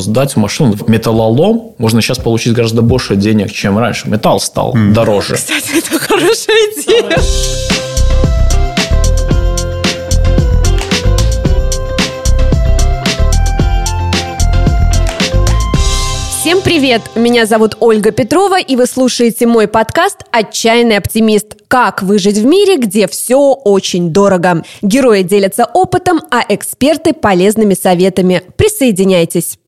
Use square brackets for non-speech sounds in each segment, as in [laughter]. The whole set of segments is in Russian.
Сдать машину в металлолом можно сейчас получить гораздо больше денег, чем раньше. Металл стал mm. дороже. Кстати, это хорошая идея. Всем привет! Меня зовут Ольга Петрова, и вы слушаете мой подкаст «Отчаянный оптимист». Как выжить в мире, где все очень дорого. Герои делятся опытом, а эксперты – полезными советами. Присоединяйтесь.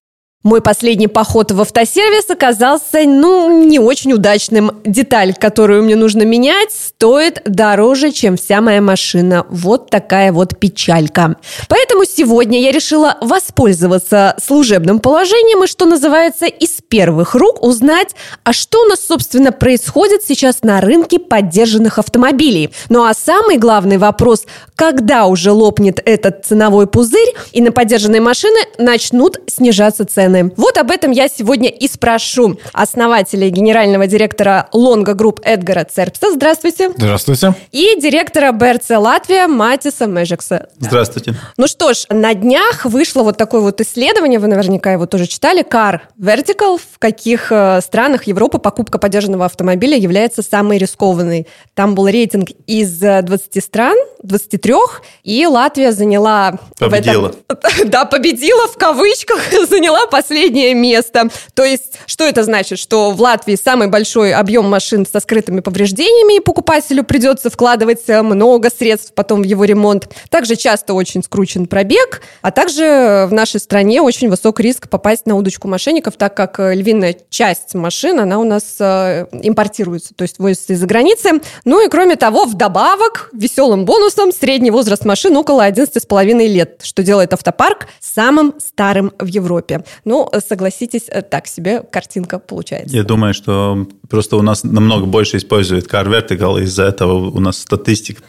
Мой последний поход в автосервис оказался, ну, не очень удачным. Деталь, которую мне нужно менять, стоит дороже, чем вся моя машина. Вот такая вот печалька. Поэтому сегодня я решила воспользоваться служебным положением и, что называется, из первых рук узнать, а что у нас, собственно, происходит сейчас на рынке подержанных автомобилей. Ну а самый главный вопрос, когда уже лопнет этот ценовой пузырь и на подержанные машины начнут снижаться цены цены. Вот об этом я сегодня и спрошу основателя и генерального директора Longo Group Эдгара Церпса. Здравствуйте. Здравствуйте. И директора БРЦ Латвия Матиса Межекса. Здравствуйте. Ну что ж, на днях вышло вот такое вот исследование, вы наверняка его тоже читали, Car Vertical, в каких э, странах Европы покупка поддержанного автомобиля является самой рискованной. Там был рейтинг из 20 э, стран, 23, и Латвия заняла... Победила. Этом, [laughs] да, победила в кавычках, [laughs] заняла по последнее место. То есть, что это значит? Что в Латвии самый большой объем машин со скрытыми повреждениями, и покупателю придется вкладывать э, много средств потом в его ремонт. Также часто очень скручен пробег, а также в нашей стране очень высок риск попасть на удочку мошенников, так как э, львиная часть машин, она у нас э, импортируется, то есть возится из-за границы. Ну и кроме того, вдобавок, веселым бонусом, средний возраст машин около 11,5 лет, что делает автопарк самым старым в Европе. Ну, согласитесь, э, так себе картинка получается. Я думаю, что просто у нас намного больше используют Car Vertical, из-за этого у нас статистика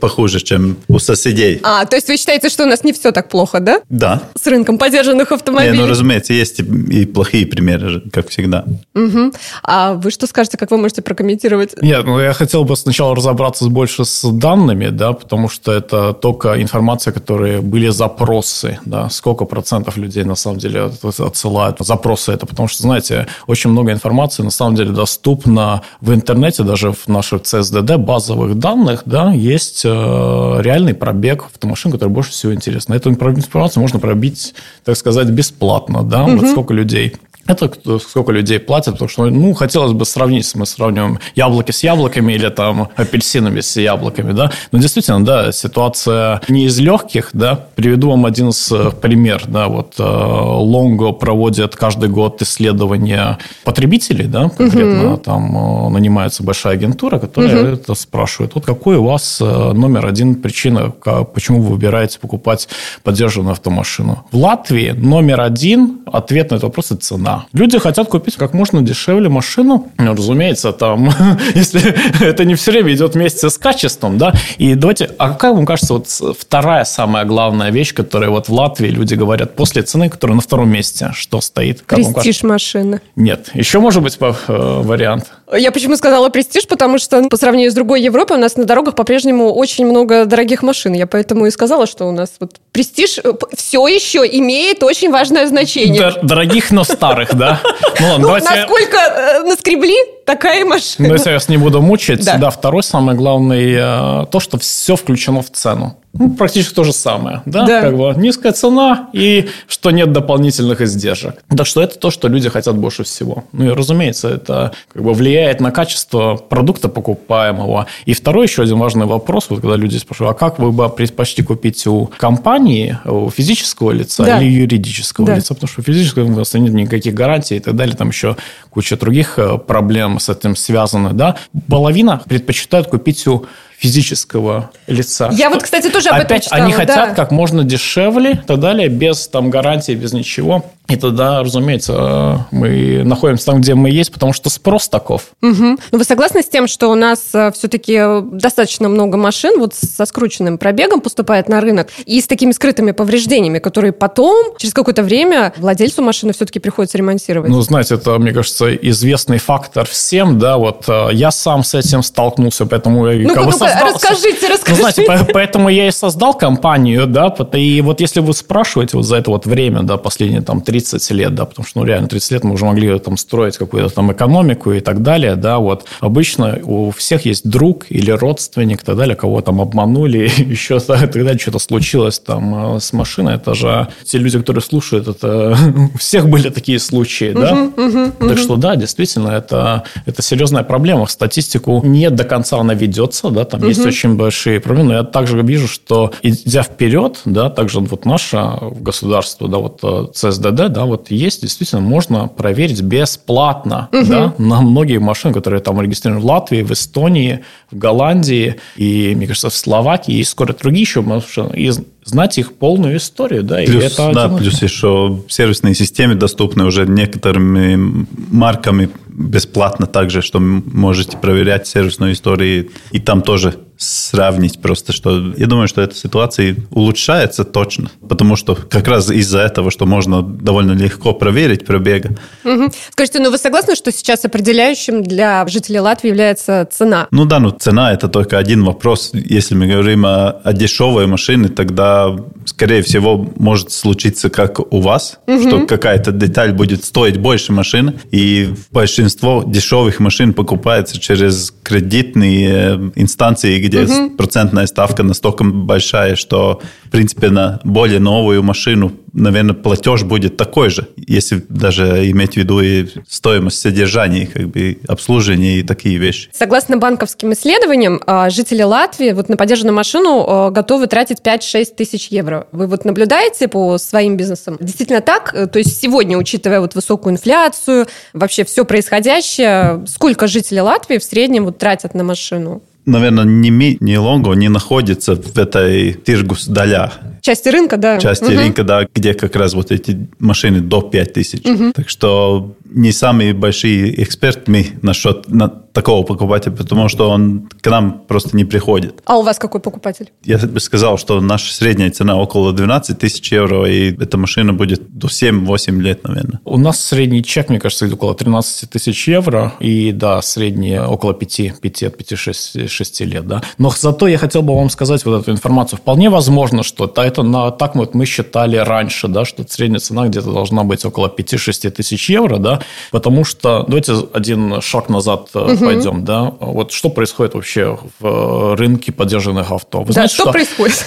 похуже, чем у соседей. А, то есть вы считаете, что у нас не все так плохо, да? Да. С рынком поддержанных автомобилей? Не, ну, разумеется, есть и плохие примеры, как всегда. Угу. А вы что скажете, как вы можете прокомментировать? Нет, ну я хотел бы сначала разобраться больше с данными, да, потому что это только информация, которые были запросы, да, сколько процентов людей на самом деле отсылают запросы это, потому что, знаете, очень много информации на самом деле доступно в интернете, даже в наших CSDD базовых данных, да, есть э, реальный пробег автомашин, который больше всего интересен. Эту информацию можно пробить, так сказать, бесплатно, да, угу. вот сколько людей это сколько людей платят, потому что, ну, хотелось бы сравнить, мы сравниваем яблоки с яблоками или там апельсинами с яблоками, да. Но действительно, да, ситуация не из легких, да. Приведу вам один из э, пример, да, вот Лонго э, проводит каждый год исследования потребителей, да, конкретно угу. там э, нанимается большая агентура, которая угу. это спрашивает, вот какой у вас номер один причина, почему вы выбираете покупать поддержанную автомашину. В Латвии номер один ответ на этот вопрос – это цена. Люди хотят купить как можно дешевле машину. Ну, разумеется, там, [laughs] если это не все время идет вместе с качеством, да. И давайте, а как вам кажется, вот вторая самая главная вещь, которая вот в Латвии люди говорят после цены, которая на втором месте, что стоит? Престиж машины. Нет. Еще может быть э, вариант? Я почему сказала престиж, потому что по сравнению с другой Европой у нас на дорогах по-прежнему очень много дорогих машин. Я поэтому и сказала, что у нас вот престиж э, все еще имеет очень важное значение. Дорогих, но старых, да? Ну, ну насколько э, наскребли, такая машина. Ну, если я вас не буду мучить, да, да второй самый главный, э, то, что все включено в цену. Ну, практически то же самое. Да? да. Как бы низкая цена и что нет дополнительных издержек. Так что это то, что люди хотят больше всего. Ну и, разумеется, это как бы влияет на качество продукта покупаемого. И второй еще один важный вопрос, вот когда люди спрашивают, а как вы бы предпочли купить у компании, у физического лица да. или юридического да. лица? Потому что у физического лица нет никаких гарантий и так далее. Там еще куча других э, проблем с этим связаны. Да? Половина предпочитают купить у физического лица. Я вот, кстати, тоже об Опять этом читала. Они хотят да. как можно дешевле и так далее, без там гарантии, без ничего. И тогда, разумеется, мы находимся там, где мы есть, потому что спрос таков. Угу. Ну, вы согласны с тем, что у нас э, все-таки достаточно много машин вот со скрученным пробегом поступает на рынок и с такими скрытыми повреждениями, которые потом, через какое-то время, владельцу машины все-таки приходится ремонтировать? Ну, знаете, это, мне кажется, известный фактор всем, да, вот э, я сам с этим столкнулся, поэтому я ну, как бы создал... Расскажите, расскажите. Ну, знаете, поэтому я и создал компанию, да, и вот если вы спрашиваете вот за это вот время, да, последние там три 30 лет, да, потому что, ну, реально, 30 лет мы уже могли там строить какую-то там экономику и так далее, да, вот. Обычно у всех есть друг или родственник и так далее, кого там обманули, [laughs] еще и так далее, что-то случилось там э, с машиной, это же те люди, которые слушают, это [laughs] у всех были такие случаи, да, так что, да, действительно, это, это серьезная проблема. В статистику не до конца она ведется, да, там есть очень большие проблемы, но я также вижу, что идя вперед, да, также вот наше государство, да, вот э, ЦСДД, да, вот есть, действительно, можно проверить бесплатно, да, на многие машины, которые там регистрированы в Латвии, в Эстонии, в Голландии и, мне кажется, в Словакии, и скоро другие еще машины, и знать их полную историю, да, плюс, и это да, плюс еще сервисные системы доступны уже некоторыми марками бесплатно также, что можете проверять сервисную историю, и там тоже сравнить просто, что я думаю, что эта ситуация улучшается точно, потому что как раз из-за этого, что можно довольно легко проверить пробега. Угу. Скажите, ну вы согласны, что сейчас определяющим для жителей Латвии является цена? Ну да, ну цена это только один вопрос. Если мы говорим о, о дешевой машине, тогда, скорее всего, может случиться как у вас, угу. что какая-то деталь будет стоить больше машины, и большинство дешевых машин покупается через кредитные инстанции, где угу. процентная ставка настолько большая, что, в принципе, на более новую машину, наверное, платеж будет такой же, если даже иметь в виду и стоимость содержания, как бы обслуживания и такие вещи. Согласно банковским исследованиям, а, жители Латвии вот на поддержанную машину а, готовы тратить 5-6 тысяч евро. Вы вот наблюдаете по своим бизнесам? Действительно так? То есть сегодня, учитывая вот высокую инфляцию, вообще все происходящее, сколько жителей Латвии в среднем вот тратят на машину? Наверное, ни ми, ни Лонго не находится в этой тиргус даля. Части рынка, да. Части угу. рынка, да, где как раз вот эти машины до 5000. Угу. Так что не самые большие эксперты мы насчет на такого покупателя, потому что он к нам просто не приходит. А у вас какой покупатель? Я бы сказал, что наша средняя цена около 12 тысяч евро, и эта машина будет до 7-8 лет, наверное. У нас средний чек, мне кажется, около 13 тысяч евро, и да, средний около 5, 5 5-6 6 лет, да. Но зато я хотел бы вам сказать вот эту информацию. Вполне возможно, что это на, так вот мы считали раньше, да, что средняя цена где-то должна быть около 5-6 тысяч евро, да, потому что, давайте один шаг назад угу. пойдем, да, вот что происходит вообще в э, рынке поддержанных авто? Вы да, знаете, что, что происходит?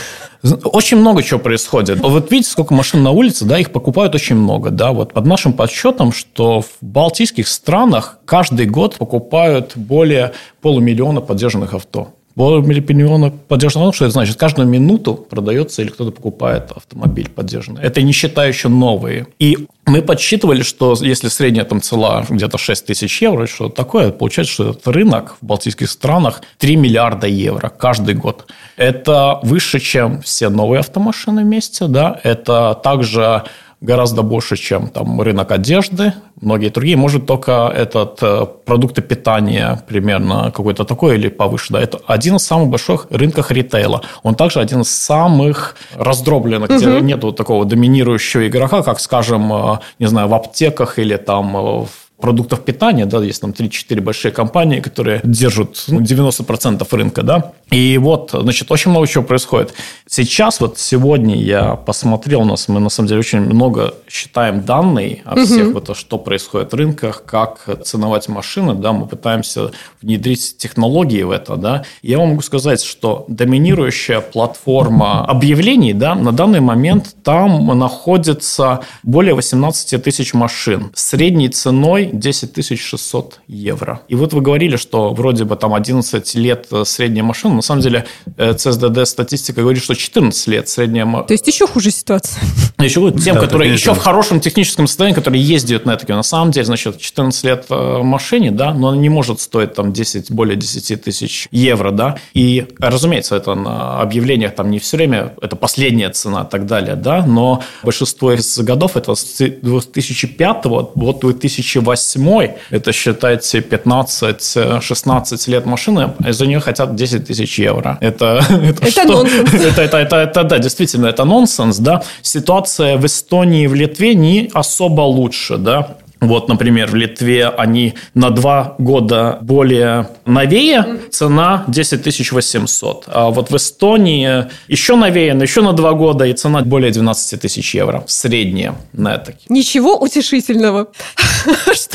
Очень много чего происходит. Вот видите, сколько машин на улице, да, их покупают очень много, да. Вот под нашим подсчетом, что в балтийских странах каждый год покупают более полумиллиона поддержанных авто. Миллиона поддержанного, что это значит? Каждую минуту продается или кто-то покупает автомобиль поддержанный. Это не считая еще новые. И мы подсчитывали, что если средняя там цена где-то 6 тысяч евро, что такое, получается, что этот рынок в балтийских странах 3 миллиарда евро каждый год. Это выше, чем все новые автомашины вместе, да, это также гораздо больше, чем там рынок одежды, многие другие. Может, только этот э, продукты питания примерно какой-то такой или повыше. Да, это один из самых больших рынков ритейла. Он также один из самых раздробленных, угу. где нет такого доминирующего игрока, как, скажем, э, не знаю, в аптеках или там э, в продуктов питания, да, есть там 3-4 большие компании, которые держат ну, 90% рынка, да, и вот, значит, очень много чего происходит. Сейчас, вот сегодня я посмотрел, у нас мы, на самом деле, очень много считаем данные о всех, угу. вот, что происходит в рынках, как ценовать машины, да, мы пытаемся внедрить технологии в это, да, я вам могу сказать, что доминирующая платформа объявлений, да, на данный момент там находится более 18 тысяч машин. Средней ценой 10 600 евро. И вот вы говорили, что вроде бы там 11 лет средняя машина. На самом деле CSDD статистика говорит, что 14 лет средняя машина. То есть еще хуже ситуация. [laughs] Еще будет тем, да, которые еще в хорошем техническом состоянии, которые ездят на такие. На самом деле, значит, 14 лет э, машине, да, но она не может стоить там 10, более 10 тысяч евро, да. И, разумеется, это на объявлениях там не все время, это последняя цена и так далее, да, но большинство из годов это с 2005 вот 2008 восьмой, это считайте 15-16 лет машины, а за нее хотят 10 тысяч евро. Это, [laughs] это, это что? нонсенс. Это, это, это, это, да, действительно, это нонсенс, да. Ситуация в Эстонии и в Литве не особо лучше, да. Вот, например, в Литве они на два года более новее, цена 10 800. А вот в Эстонии еще новее, но еще на два года, и цена более 12 тысяч евро. Средняя на это. Ничего утешительного. [laughs]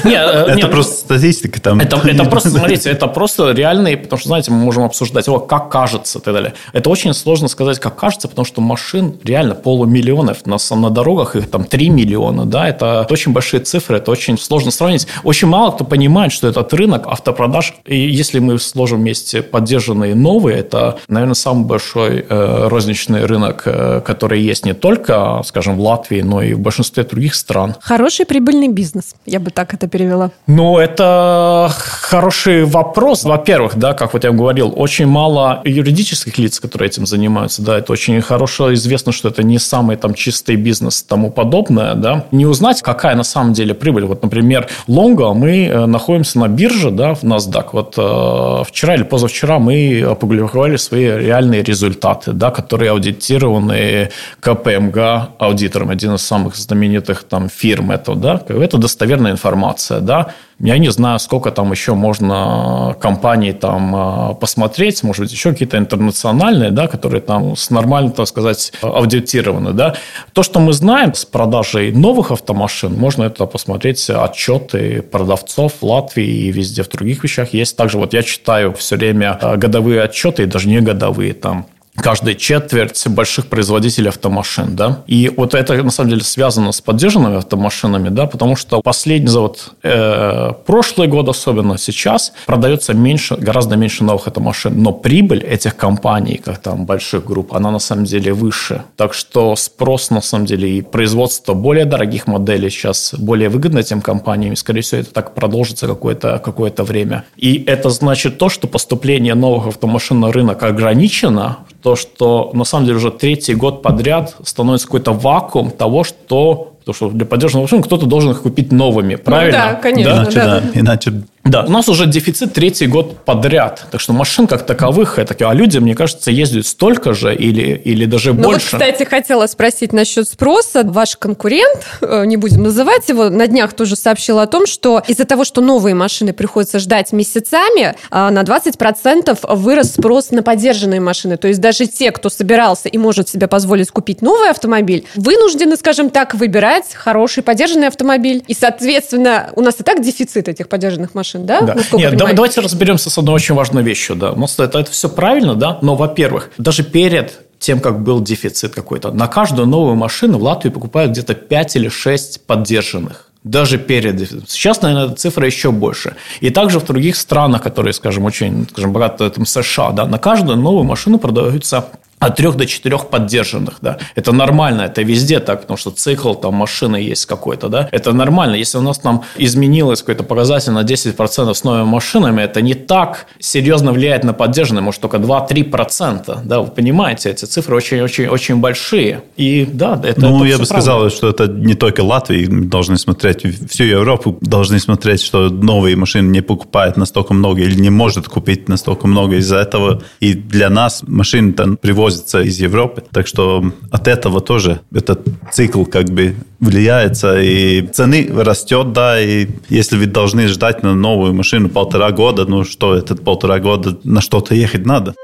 Э, это просто статистика там. Это, [laughs] просто, смотрите, это просто реальные, потому что, знаете, мы можем обсуждать, о, как кажется и так далее. Это очень сложно сказать, как кажется, потому что машин реально полумиллионов. На, на дорогах их там 3 миллиона, да, это очень большие цифры, это очень сложно сравнить. Очень мало кто понимает, что этот рынок автопродаж, и если мы сложим вместе поддержанные новые, это, наверное, самый большой э, розничный рынок, э, который есть не только, скажем, в Латвии, но и в большинстве других стран. Хороший прибыльный бизнес, я бы так это перевела. Ну, это хороший вопрос. Во-первых, да, как вот я говорил, очень мало юридических лиц, которые этим занимаются, да, это очень хорошо известно, что это не самый там чистый бизнес и тому подобное, да. Не узнать, какая на самом деле прибыль. Вот, например, Лонго мы э, находимся на бирже, да, в NASDAQ. Вот э, вчера или позавчера мы опубликовали свои реальные результаты, да, которые аудитированы КПМГ аудитором, один из самых знаменитых там фирм этого, да. Это достоверная информация, да. Я не знаю, сколько там еще можно компаний там а, посмотреть, может быть, еще какие-то интернациональные, да, которые там с нормально, так сказать, аудитированы. Да. То, что мы знаем с продажей новых автомашин, можно это посмотреть отчеты продавцов в Латвии и везде в других вещах есть. Также вот я читаю все время годовые отчеты и даже не годовые там каждая четверть больших производителей автомашин, да. И вот это на самом деле связано с поддержанными автомашинами, да, потому что последний за вот э, прошлый год особенно сейчас продается меньше, гораздо меньше новых автомашин, но прибыль этих компаний, как там больших групп, она на самом деле выше. Так что спрос на самом деле и производство более дорогих моделей сейчас более выгодно этим компаниям, и, скорее всего, это так продолжится какое-то какое время. И это значит то, что поступление новых автомашин на рынок ограничено, то, что на самом деле уже третий год подряд становится какой-то вакуум того, что Потому что для поддержанных машин кто-то должен их купить новыми, правильно? Ну, да, конечно. Иначе, да. Да. Иначе да, у нас уже дефицит третий год подряд. Так что машин как таковых, это, а люди, мне кажется, ездят столько же или, или даже ну больше. Вот, кстати, хотела спросить насчет спроса. Ваш конкурент, э, не будем называть его, на днях тоже сообщил о том, что из-за того, что новые машины приходится ждать месяцами, э, на 20% вырос спрос на поддержанные машины. То есть даже те, кто собирался и может себе позволить купить новый автомобиль, вынуждены, скажем так, выбирать хороший поддержанный автомобиль. И, соответственно, у нас и так дефицит этих поддержанных машин машин, да? да. Нет, да, давайте разберемся с одной очень важной вещью. Да. У нас это, это все правильно, да, но, во-первых, даже перед тем, как был дефицит какой-то, на каждую новую машину в Латвии покупают где-то 5 или 6 поддержанных даже перед. Сейчас, наверное, эта цифра еще больше. И также в других странах, которые, скажем, очень скажем, богаты там, США, да, на каждую новую машину продаются от трех до четырех поддержанных, да. Это нормально, это везде так, потому что цикл там машины есть какой-то, да. Это нормально. Если у нас там изменилось какой-то показатель на 10% с новыми машинами, это не так серьезно влияет на поддержанные, может, только 2-3%, да. Вы понимаете, эти цифры очень-очень-очень большие. И да, это Ну, это я бы правда. сказал, что это не только Латвии должны смотреть, всю Европу должны смотреть, что новые машины не покупают настолько много или не может купить настолько много из-за этого. И для нас машины там приводят возится из Европы. Так что от этого тоже этот цикл как бы влияется, и цены растет, да, и если вы должны ждать на новую машину полтора года, ну что, этот полтора года на что-то ехать надо.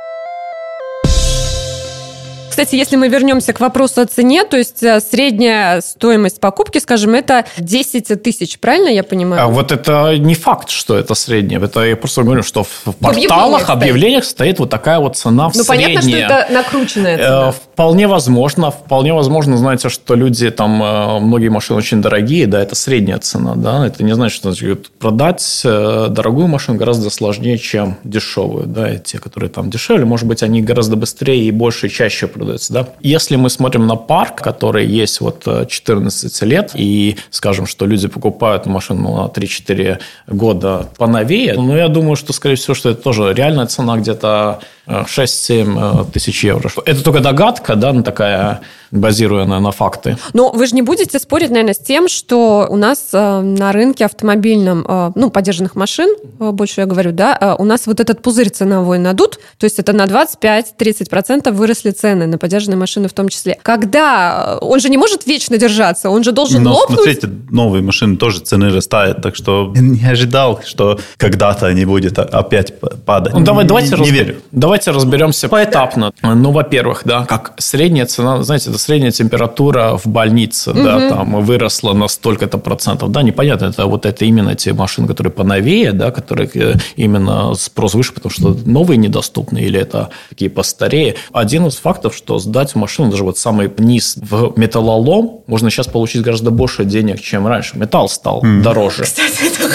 Кстати, если мы вернемся к вопросу о цене, то есть э, средняя стоимость покупки, скажем, это 10 тысяч, правильно я понимаю? А вот это не факт, что это средняя. Это я просто говорю, что в порталах, в объявлениях, стоит вот такая вот цена в Ну, понятно, что это накрученная цена. Э, вполне возможно. Вполне возможно, знаете, что люди там, э, многие машины очень дорогие, да, это средняя цена, да. Это не значит, что значит, продать дорогую машину гораздо сложнее, чем дешевую, да. И те, которые там дешевле, может быть, они гораздо быстрее и больше и чаще продают продается. Да? Если мы смотрим на парк, который есть вот 14 э, лет, и скажем, что люди покупают машину на 3-4 года поновее, ну, я думаю, что, скорее всего, что это тоже реальная цена где-то 6-7 э, тысяч евро. Это только догадка, да, такая базируя на факты. Но вы же не будете спорить, наверное, с тем, что у нас э, на рынке автомобильном, э, ну, поддержанных машин, э, больше я говорю, да, у нас вот этот пузырь ценовой надут, то есть это на 25-30% выросли цены на подержанные машины в том числе. Когда он же не может вечно держаться, он же должен Но лопнуть. смотрите, новые машины тоже цены растают, так что [laughs] не ожидал, что когда-то они будут опять падать. Ну, давай, давайте, не, разбер- не верю. давайте разберемся поэтапно. Ну, во-первых, да, как средняя цена, знаете, это средняя температура в больнице, да, там выросла на столько-то процентов. Да, непонятно, это вот это именно те машины, которые поновее, да, которые э, именно спрос выше, потому что новые недоступны, или это такие постарее. Один из фактов, что сдать машину, даже вот самый низ в металлолом, можно сейчас получить гораздо больше денег, чем раньше. Металл стал дороже.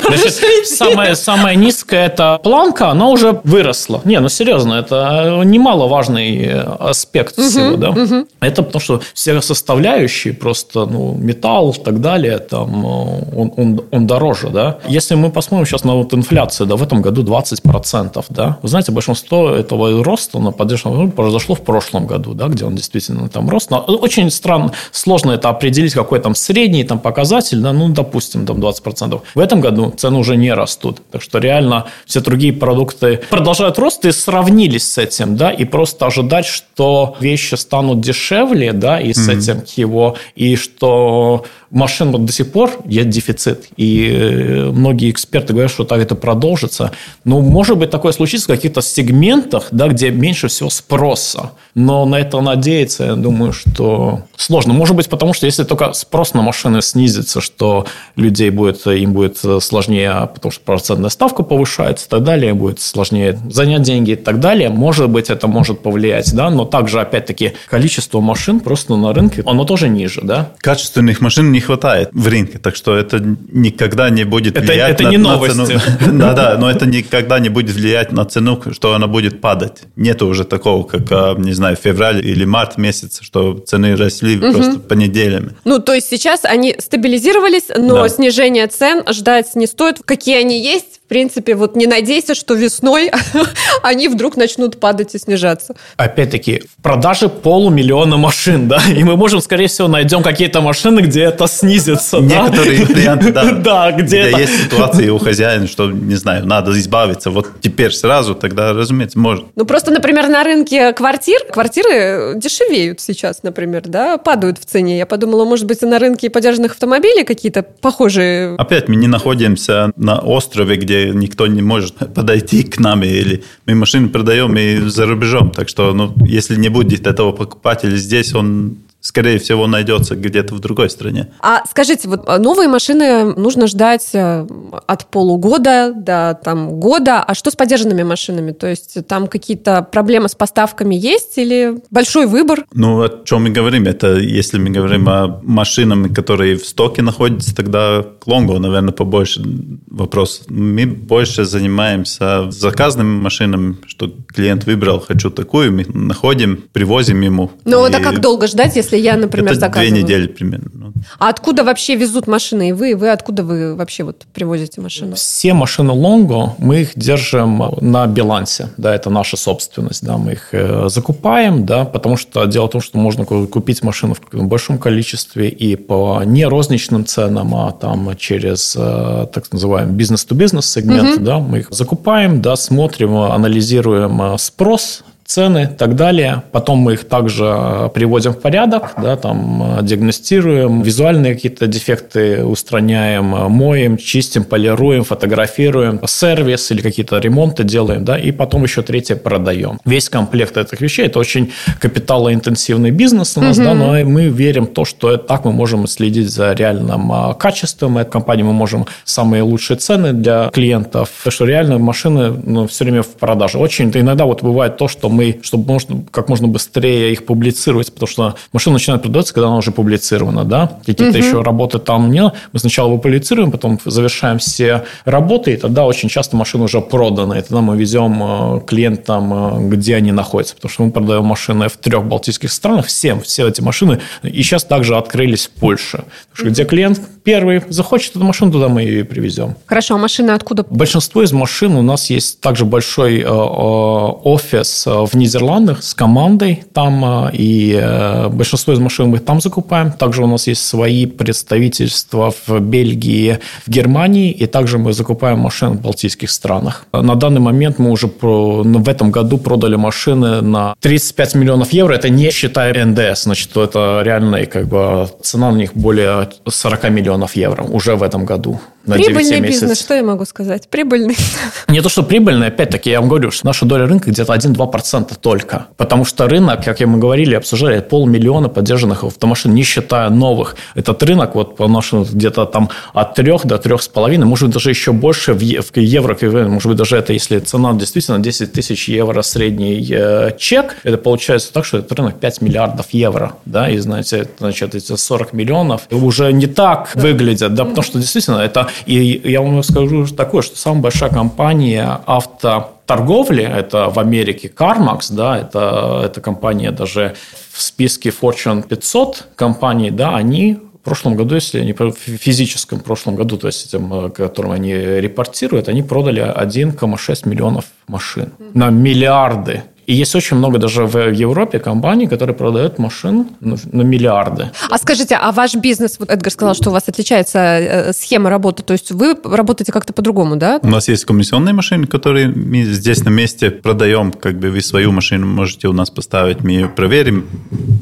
Значит, самая, самая низкая эта планка, она уже выросла. Не, ну серьезно, это немаловажный аспект всего, да. Это потому что все составляющие, просто ну, металл и так далее, там, он, он, он дороже, да. Если мы посмотрим сейчас на вот инфляцию, да, в этом году 20%, да. Вы знаете, большинство этого роста на ну, произошло в прошлом году, да, где он действительно там рос. Но очень странно, сложно это определить, какой там средний там показатель, да, ну, допустим, там 20%. В этом году цены уже не растут. Так что реально все другие продукты продолжают рост и сравнились с этим, да, и просто ожидать, что вещи станут дешевле, да, и с этим его, и что машин вот до сих пор есть дефицит, и э, многие эксперты говорят, что так это продолжится. Но может быть такое случится в каких-то сегментах, да, где меньше всего спроса. Но на это надеяться, я думаю, что сложно. Может быть, потому что если только спрос на машины снизится, что людей будет, им будет сложнее, потому что процентная ставка повышается и так далее, будет сложнее занять деньги и так далее. Может быть, это может повлиять, да, но также, опять-таки, количество машин просто на рынке, оно тоже ниже, да. Качественных машин не хватает в рынке, так что это никогда не будет Это- влиять это на, не на новости. цену. [laughs] Да-да, но это никогда не будет влиять на цену, что она будет падать. Нету уже такого, как, а, не знаю, февраль или март месяц, что цены росли просто по неделям. Ну, то есть сейчас они стабилизировались, но Да. снижение цен ждать не стоит. Какие они есть, принципе, вот не надейся, что весной [laughs] они вдруг начнут падать и снижаться. Опять-таки, в продаже полумиллиона машин, да, и мы можем, скорее всего, найдем какие-то машины, где это снизится, да? Некоторые варианты, да. [laughs] Да, где это- есть ситуации у хозяина, что, не знаю, надо избавиться вот теперь сразу, тогда, разумеется, может. Ну, просто, например, на рынке квартир, квартиры дешевеют сейчас, например, да, падают в цене. Я подумала, может быть, и на рынке подержанных автомобилей какие-то похожие Опять мы не находимся на острове, где никто не может [laughs] подойти к нам, или мы машины продаем и за рубежом. Так что, ну, если не будет этого покупателя здесь, он, скорее всего, найдется где-то в другой стране. А скажите, вот а, новые машины нужно ждать э, от полугода до там года. А что с подержанными машинами? То есть там какие-то проблемы с поставками есть или большой выбор? Ну, о чем мы говорим? Это если мы говорим о машинах, которые в стоке находятся, тогда к лонгу, наверное, побольше вопрос. Мы больше занимаемся заказными машинами, что клиент выбрал, хочу такую, мы находим, привозим ему. Ну, а И как долго ждать, если я, например, Это две заказываю? недели примерно. Ну, А откуда вообще везут машины? И вы, вы откуда вы вообще вот привозите машину? Все машины Longo мы их держим на балансе, да, это наша собственность, да, мы их э, закупаем, да, потому что дело в том, что можно ку- купить машину в большом количестве и по не розничным ценам, а там через э, так называемый бизнес-то-бизнес сегмент, да, мы их закупаем, да, смотрим, анализируем э, спрос, цены и так далее. Потом мы их также э, приводим в порядок, да, там э, диагностируем, визуальные какие-то дефекты устраняем, э, моем, чистим, полируем, фотографируем, сервис или какие-то ремонты делаем, да, и потом еще третье продаем. Весь комплект этих вещей – это очень капиталоинтенсивный бизнес у нас, да, но мы верим в то, что так мы можем следить за реальным а, качеством этой компании, мы можем самые лучшие цены для клиентов, так что реально машины ну, все время в продаже. Очень иногда вот бывает то, что мы, чтобы можно, как можно быстрее их публицировать, потому что машина начинает продаваться, когда она уже публицирована, да, какие-то еще работы там не, мы сначала его публицируем, потом завершаем все работы, и тогда очень часто машина уже продана, и тогда мы везем э, клиентам, э, где они находятся, потому что мы продаем машины в трех балтийских странах, всем, все эти машины, и сейчас также открылись в Польше. Что где клиент первый захочет эту машину, туда мы ее и привезем. Хорошо, а машины откуда? Большинство из машин у нас есть также большой э, офис в Нидерландах с командой там, и большинство из машин мы там закупаем. Также у нас есть свои представительства в Бельгии, в Германии, и также мы закупаем машины в балтийских странах. На данный момент мы уже в этом году продали машины на 35 миллионов евро. Это не считая НДС, значит, это реальная как бы, цена на них более 40 миллионов евро уже в этом году на Прибыльный бизнес, что я могу сказать? Прибыльный. [laughs] Не то, что прибыльный, опять-таки, я вам говорю, что наша доля рынка где-то 1-2% только. Потому что рынок, как мы говорили, обсуждали, полмиллиона поддержанных автомашин, не считая новых. Этот рынок, вот по нашему, где-то там от 3 до 3,5, может быть, даже еще больше в евро, может быть, даже это, если цена действительно 10 тысяч евро средний э, чек, это получается так, что этот рынок 5 миллиардов евро, да, и, знаете, значит, эти 40 миллионов уже не так выглядят, да, потому что действительно это и я вам скажу такое, что самая большая компания автоторговли, это в Америке CarMax, да, это, это компания даже в списке Fortune 500 компаний, да, они в прошлом году, если они в физическом прошлом году, то есть этим, э, которым они репортируют, они продали 1,6 миллионов машин на миллиарды и есть очень много даже в Европе компаний, которые продают машин на миллиарды. А скажите, а ваш бизнес, вот Эдгар сказал, что у вас отличается э, схема работы, то есть вы работаете как-то по-другому, да? У нас есть комиссионные машины, которые мы здесь на месте продаем, как бы вы свою машину можете у нас поставить, мы ее проверим,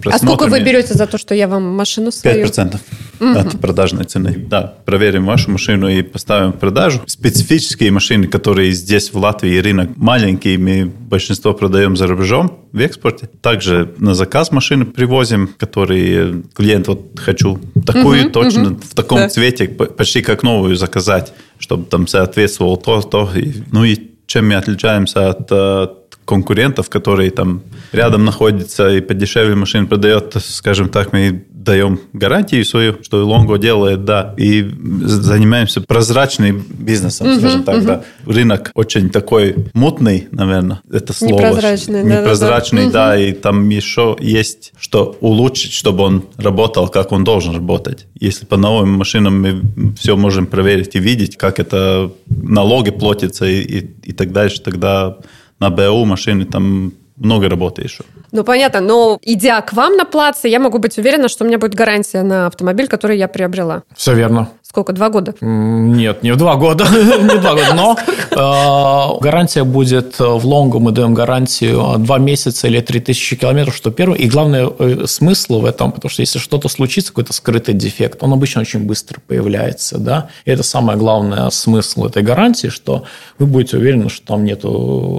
А сколько вы берете за то, что я вам машину свою? 5% угу. от продажной цены. Да, проверим вашу машину и поставим в продажу. Специфические машины, которые здесь в Латвии рынок маленький, мы большинство продаем за рубежом в экспорте. Также на заказ машины привозим, которые клиент вот хочу такую угу, точно угу. в таком да. цвете, почти как новую заказать, чтобы там соответствовало то, то. Ну и чем мы отличаемся от, от конкурентов, которые там рядом находятся и подешевле машин продает, скажем так, мы даем гарантию свою, что Лонго делает, да, и занимаемся прозрачным бизнесом, uh-huh, скажем так, uh-huh. да. Рынок очень такой мутный, наверное, это слово. Непрозрачный, да. Непрозрачный, да, да, uh-huh. и там еще есть что улучшить, чтобы он работал, как он должен работать. Если по новым машинам мы все можем проверить и видеть, как это налоги платятся и, и, и так дальше, тогда на БУ машины там много работы еще. Ну, понятно, но идя к вам на плац, я могу быть уверена, что у меня будет гарантия на автомобиль, который я приобрела. Все верно. Сколько? Два года? Нет, не в два года. [laughs] не два года, но э, гарантия будет в лонгу. Мы даем гарантию два месяца или три тысячи километров, что первое. И главное э, смысл в этом, потому что если что-то случится, какой-то скрытый дефект, он обычно очень быстро появляется. Да? И это самое главное смысл этой гарантии, что вы будете уверены, что там нет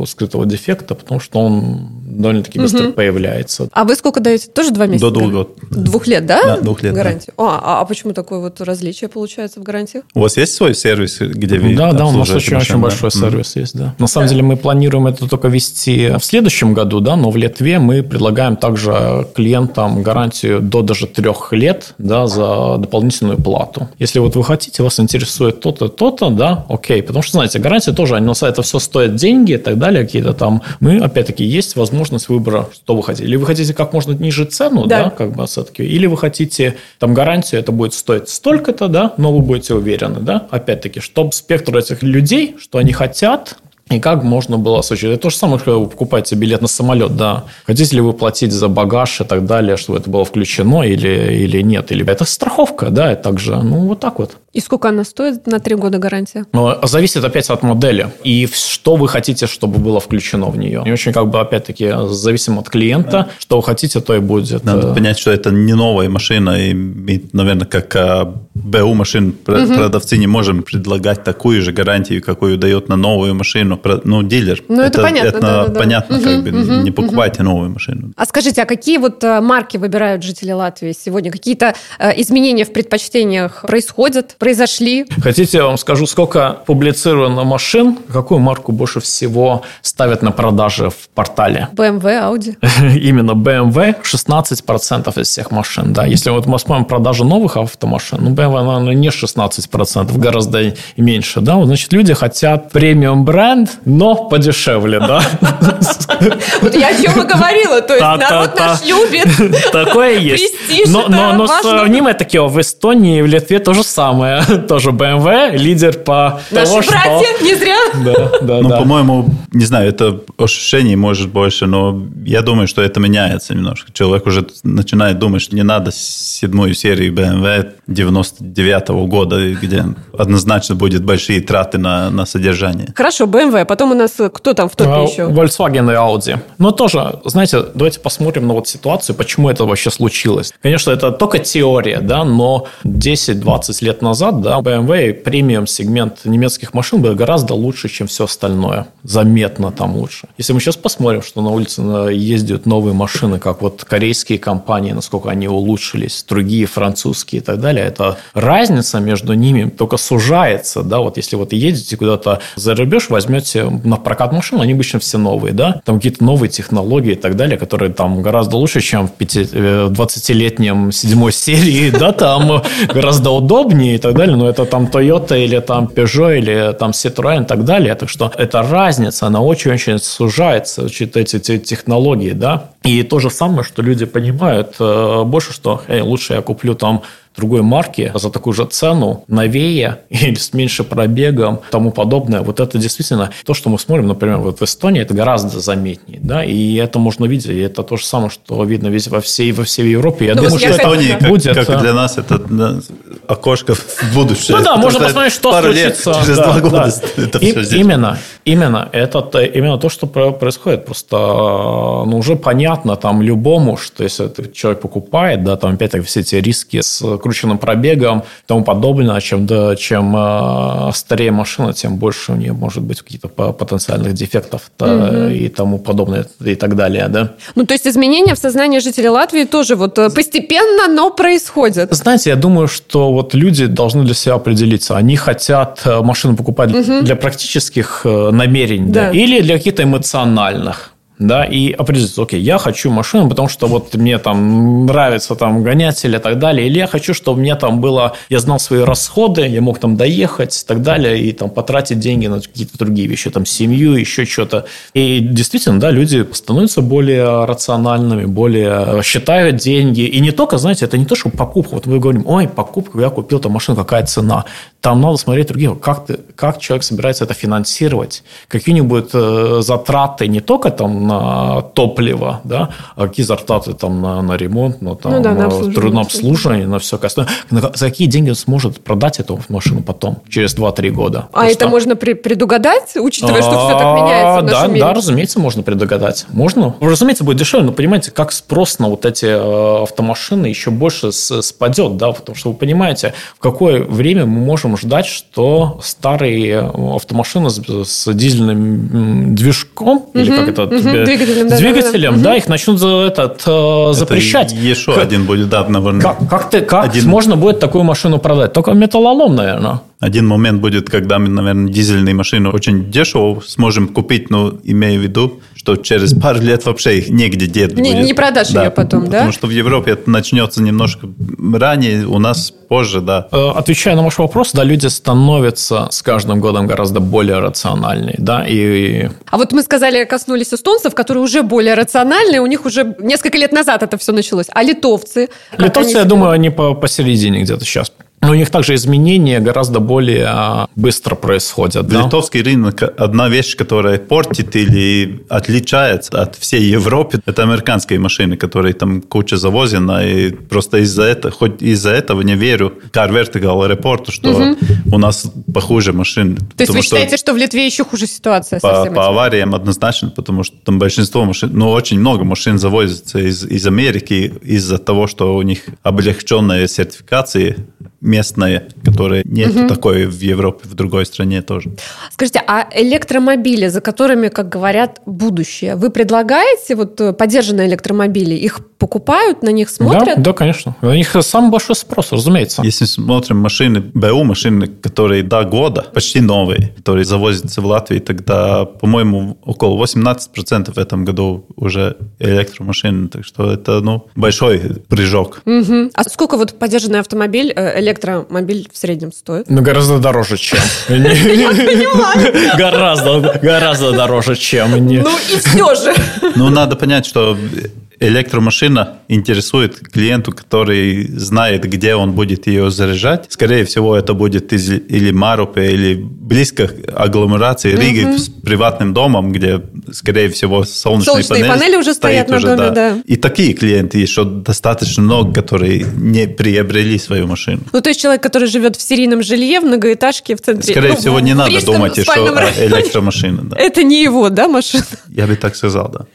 скрытого дефекта, потому что он довольно-таки быстро угу. появляется. А вы сколько даете? Тоже два месяца? До двух лет. Двух лет, да? Да, двух лет. Гарантию. Да. А, а почему такое вот различие получается в гарантиях? У вас есть свой сервис, где вы Да, да, у нас очень, очень большой да? сервис mm. есть, да. На самом да. деле мы планируем это только вести в следующем году, да, но в Литве мы предлагаем также клиентам гарантию до даже трех лет, да, за дополнительную плату. Если вот вы хотите, вас интересует то-то, то-то, да, окей, потому что, знаете, гарантия тоже, они, это все стоит деньги и так далее, какие-то там. Мы, опять-таки, есть возможность выбора, что вы хотите. Или вы хотите как можно ниже цену, да, да как бы все-таки, или вы хотите там гарантию, это будет стоить столько-то, да, но вы будете уверены, да, опять-таки, чтобы спектр этих людей, что они хотят, и как можно было осуществить? Это то же самое, когда вы покупаете билет на самолет, да. Хотите ли вы платить за багаж и так далее, чтобы это было включено или, или нет? Или это страховка, да, и также, ну, вот так вот. И сколько она стоит на три года гарантия? Ну, зависит опять от модели. И что вы хотите, чтобы было включено в нее. И очень, как бы, опять-таки, зависимо от клиента. Да. Что вы хотите, то и будет. Надо понять, что это не новая машина. И мы, наверное, как а, БУ машин угу. продавцы не можем предлагать такую же гарантию, какую дает на новую машину ну, дилер. Ну, это, это понятно. Это да, да, понятно, угу, как бы, угу, не покупайте угу. новую машину. А скажите, а какие вот э, марки выбирают жители Латвии сегодня? Какие-то э, изменения в предпочтениях происходят, произошли? Хотите, я вам скажу, сколько публицировано машин, какую марку больше всего ставят на продаже в портале? BMW, Audi. [laughs] Именно BMW 16% из всех машин, да. Если вот мы смотрим продажи новых автомашин, ну, BMW, наверное, не 16%, гораздо меньше, да. Значит, люди хотят премиум бренд, бренд, но подешевле, да? [laughs] Вот я о чем и говорила, то есть народ наш любит Такое есть. Но сравнимое такие в Эстонии и в Литве то же самое. Самое [laughs] тоже BMW, лидер по Наши того, братья, что... не зря. Да, да, Ну, да. по-моему, не знаю, это ощущение может больше, но я думаю, что это меняется немножко. Человек уже начинает думать, что не надо седьмую серию BMW 99 года, где однозначно будет большие траты на, на содержание. Хорошо, BMW. Потом у нас э, кто там в топе А, еще? Volkswagen и Audi. Но тоже, знаете, давайте посмотрим на вот ситуацию, почему это вообще случилось. Конечно, это только теория, да, но 10-20 лет назад, да, BMW премиум сегмент немецких машин был гораздо лучше, чем все остальное. Заметно там лучше. Если мы сейчас посмотрим, что на улице ездят новые машины, как вот корейские компании, насколько они улучшились, другие французские и так далее, это разница между ними только сужается, да, вот если вот едете куда-то за рубеж, возьмете на прокат машин, они обычно все новые, да, там какие-то новые технологии и так далее, которые там гораздо лучше, чем в пяти- э, 20-летнем седьмой серии, да, там гораздо удобнее и так далее, но это там Toyota или там Peugeot или там Citroёn и так далее, так что эта разница, она очень-очень сужается, учит эти, эти технологии, да, и то же самое, что люди понимают э, больше, что эй, лучше я куплю там другой марки за такую же цену, новее [laughs] или с меньшим пробегом, тому подобное. Вот это действительно то, что мы смотрим, например, вот в Эстонии, это гораздо заметнее, да, и это можно видеть, и это то же самое, что видно везде во всей, во всей Европе. Я Ну, думаю, что это Эстония, как, будет. как а, для нас, это да, окошко в будущее. ну да, Потому можно что посмотреть, что пару лет, случится. через Да, два да. года [laughs] это И- все здесь. Именно, именно. Это то- именно то, что про- происходит. Просто ну, уже понятно там любому, что если человек покупает, да, там опять-таки все эти риски с крученным пробегом и тому подобное, а чем, да, чем э, старее машина, тем больше у нее может быть каких-то по- потенциальных дефектов да, и тому подобное и так далее, да. Ну, то есть изменения в сознании жителей Латвии тоже вот э, постепенно, но происходят. Знаете, я думаю, что вот люди должны для себя определиться. Они хотят э, машину покупать для практических э, намерений да. Да. или для каких-то эмоциональных. Да, и определиться, окей, я хочу машину, потому что вот мне там нравится там гонять или так далее, или я хочу, чтобы мне там было, я знал свои расходы, я мог там доехать и так далее, и там потратить деньги на какие-то другие вещи, там семью, еще что-то. И действительно, да, люди становятся более рациональными, более считают деньги. И не только, знаете, это не то, что покупка. Вот мы говорим, ой, покупка, я купил там машину, какая цена. Там надо смотреть другие, как, ты, как человек собирается это финансировать. Какие-нибудь э, затраты не только там на топливо, да, а какие затраты там на, на ремонт, на, там, Ну да, на э, обслуживание. на обслуживание, на все остальное. За какие деньги он сможет продать эту машину потом, через 2-3 года? А Потому это можно предугадать, учитывая, что все так меняется в а, да, нашем мире? Да, разумеется, можно предугадать. Можно. Разумеется, будет дешевле, но понимаете, как спрос на вот эти э, автомашины еще больше спадет, да, потому что вы понимаете, в какое время мы можем ждать, что старые э, автомашины с, с дизельным движком, или как это? Двигателем, да, с да, двигателем, да, да, их начнут за этот, э, запрещать. Это еще Как- один будет, да, наверное. Как, как, ты, как Один- можно будет такую машину продать? Только металлолом, наверное. Один момент будет, когда мы, наверное, дизельные машины очень дешево сможем купить, но имея в виду, что через пару лет вообще их негде деть Не- будет. не продашь ее потом, да? Потому что в Европе это начнется немножко ранее, у нас позже, да. Э, Отвечая на ваш вопрос, да, люди становятся с каждым годом гораздо более рациональнее, да, и А вот мы сказали, коснулись эстонцев, которые уже более рациональные, у них уже несколько лет назад это все началось. А литовцы? Литовцы, я себя- думаю, они по- посередине где-то сейчас. Но у них также изменения гораздо более а, быстро происходят. да. Литовский рынок, одна вещь, которая портит или отличается от всей Европы, это американские машины, которые там куча завозена, и просто из-за этого, хоть из-за этого не верю Car Vertical репорту, что у нас похуже машин. То есть вы что считаете, что в Литве еще хуже ситуация по, по авариям однозначно, потому что там большинство машин, ну, очень много машин завозится из, из Америки из-за того, что у них облегченные сертификации местные, которые нет такой в Европе, в другой стране тоже. Скажите, а электромобили, за которыми, как говорят, будущее, вы предлагаете вот э, поддержанные электромобили? Их покупают, на них смотрят? Да, да, конечно. У них самый большой спрос, разумеется. Если смотрим машины, БУ машины, которые до года, почти новые, которые завозятся в Латвию, тогда, по-моему, около 18% в этом году уже электромашины. Так что это, ну, большой прыжок. Мгм. А сколько вот поддержанный автомобиль, э, электромобиль в среднем стоит? Ну, гораздо дороже, чем. [laughs] Гораздо, гораздо дороже, чем. Ну и все же. Ну, надо понять, что электромашина интересует клиенту, который знает, где он будет ее заряжать. Скорее всего, это будет из, или Марупе, или близко к агломерации Риги угу. с приватным домом, где, скорее всего, солнечные, солнечные панели, панели уже стоят на доме, да. да. И такие клиенты еще достаточно много, которые не приобрели свою машину. Ну, то есть человек, который живет в серийном жилье, в многоэтажке в центре. Скорее ну, всего, не надо думать еще о электромашине. Да. Это не его, да, машина? Я бы так сказал, да